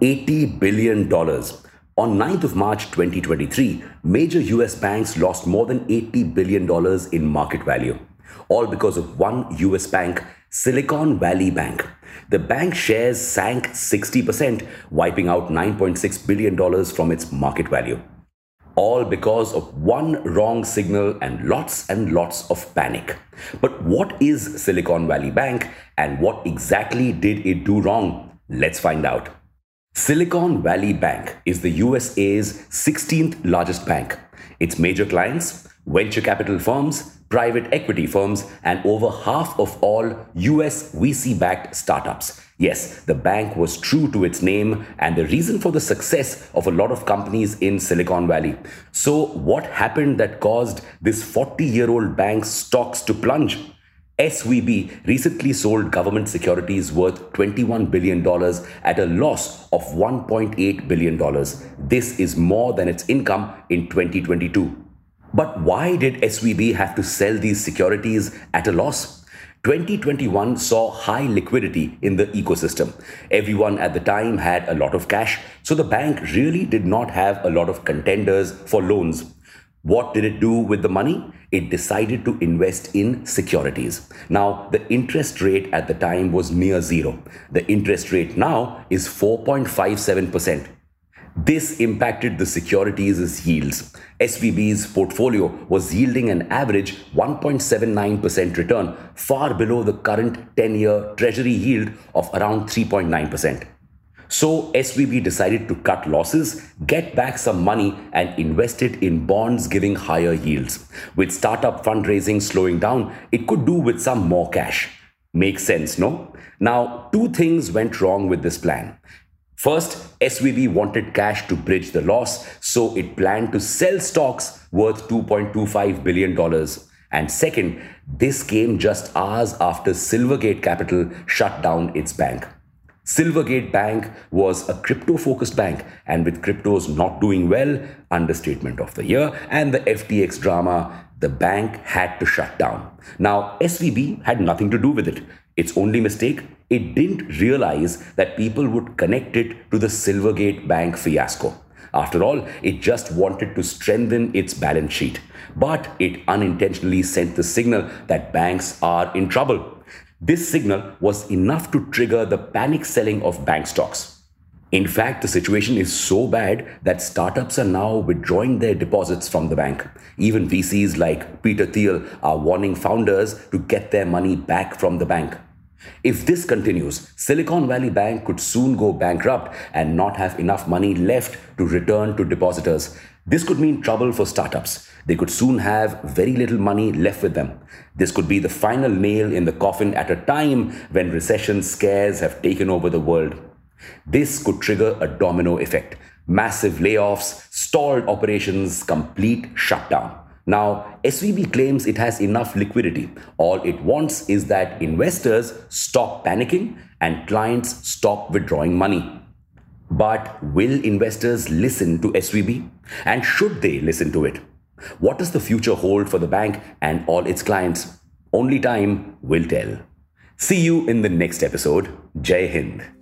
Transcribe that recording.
$80 billion. On 9th of March 2023, major US banks lost more than $80 billion in market value, all because of one US bank, Silicon Valley Bank. The bank shares sank 60%, wiping out $9.6 billion from its market value. All because of one wrong signal and lots and lots of panic. But what is Silicon Valley Bank and what exactly did it do wrong? Let's find out. Silicon Valley Bank is the USA's 16th largest bank. Its major clients, venture capital firms, private equity firms, and over half of all US VC backed startups. Yes, the bank was true to its name and the reason for the success of a lot of companies in Silicon Valley. So, what happened that caused this 40 year old bank's stocks to plunge? SVB recently sold government securities worth $21 billion at a loss of $1.8 billion. This is more than its income in 2022. But why did SVB have to sell these securities at a loss? 2021 saw high liquidity in the ecosystem. Everyone at the time had a lot of cash, so the bank really did not have a lot of contenders for loans. What did it do with the money? It decided to invest in securities. Now, the interest rate at the time was near zero. The interest rate now is 4.57%. This impacted the securities' yields. SVB's portfolio was yielding an average 1.79% return, far below the current 10 year treasury yield of around 3.9%. So SVB decided to cut losses, get back some money, and invest it in bonds giving higher yields. With startup fundraising slowing down, it could do with some more cash. Makes sense, no? Now, two things went wrong with this plan. First, SVB wanted cash to bridge the loss, so it planned to sell stocks worth $2.25 billion. And second, this came just hours after Silvergate Capital shut down its bank. Silvergate Bank was a crypto focused bank, and with cryptos not doing well, understatement of the year, and the FTX drama, the bank had to shut down. Now, SVB had nothing to do with it. Its only mistake, it didn't realize that people would connect it to the Silvergate Bank fiasco. After all, it just wanted to strengthen its balance sheet. But it unintentionally sent the signal that banks are in trouble. This signal was enough to trigger the panic selling of bank stocks. In fact, the situation is so bad that startups are now withdrawing their deposits from the bank. Even VCs like Peter Thiel are warning founders to get their money back from the bank. If this continues, Silicon Valley Bank could soon go bankrupt and not have enough money left to return to depositors. This could mean trouble for startups. They could soon have very little money left with them. This could be the final nail in the coffin at a time when recession scares have taken over the world. This could trigger a domino effect massive layoffs, stalled operations, complete shutdown. Now, SVB claims it has enough liquidity. All it wants is that investors stop panicking and clients stop withdrawing money. But will investors listen to SVB? And should they listen to it? What does the future hold for the bank and all its clients? Only time will tell. See you in the next episode. Jai Hind.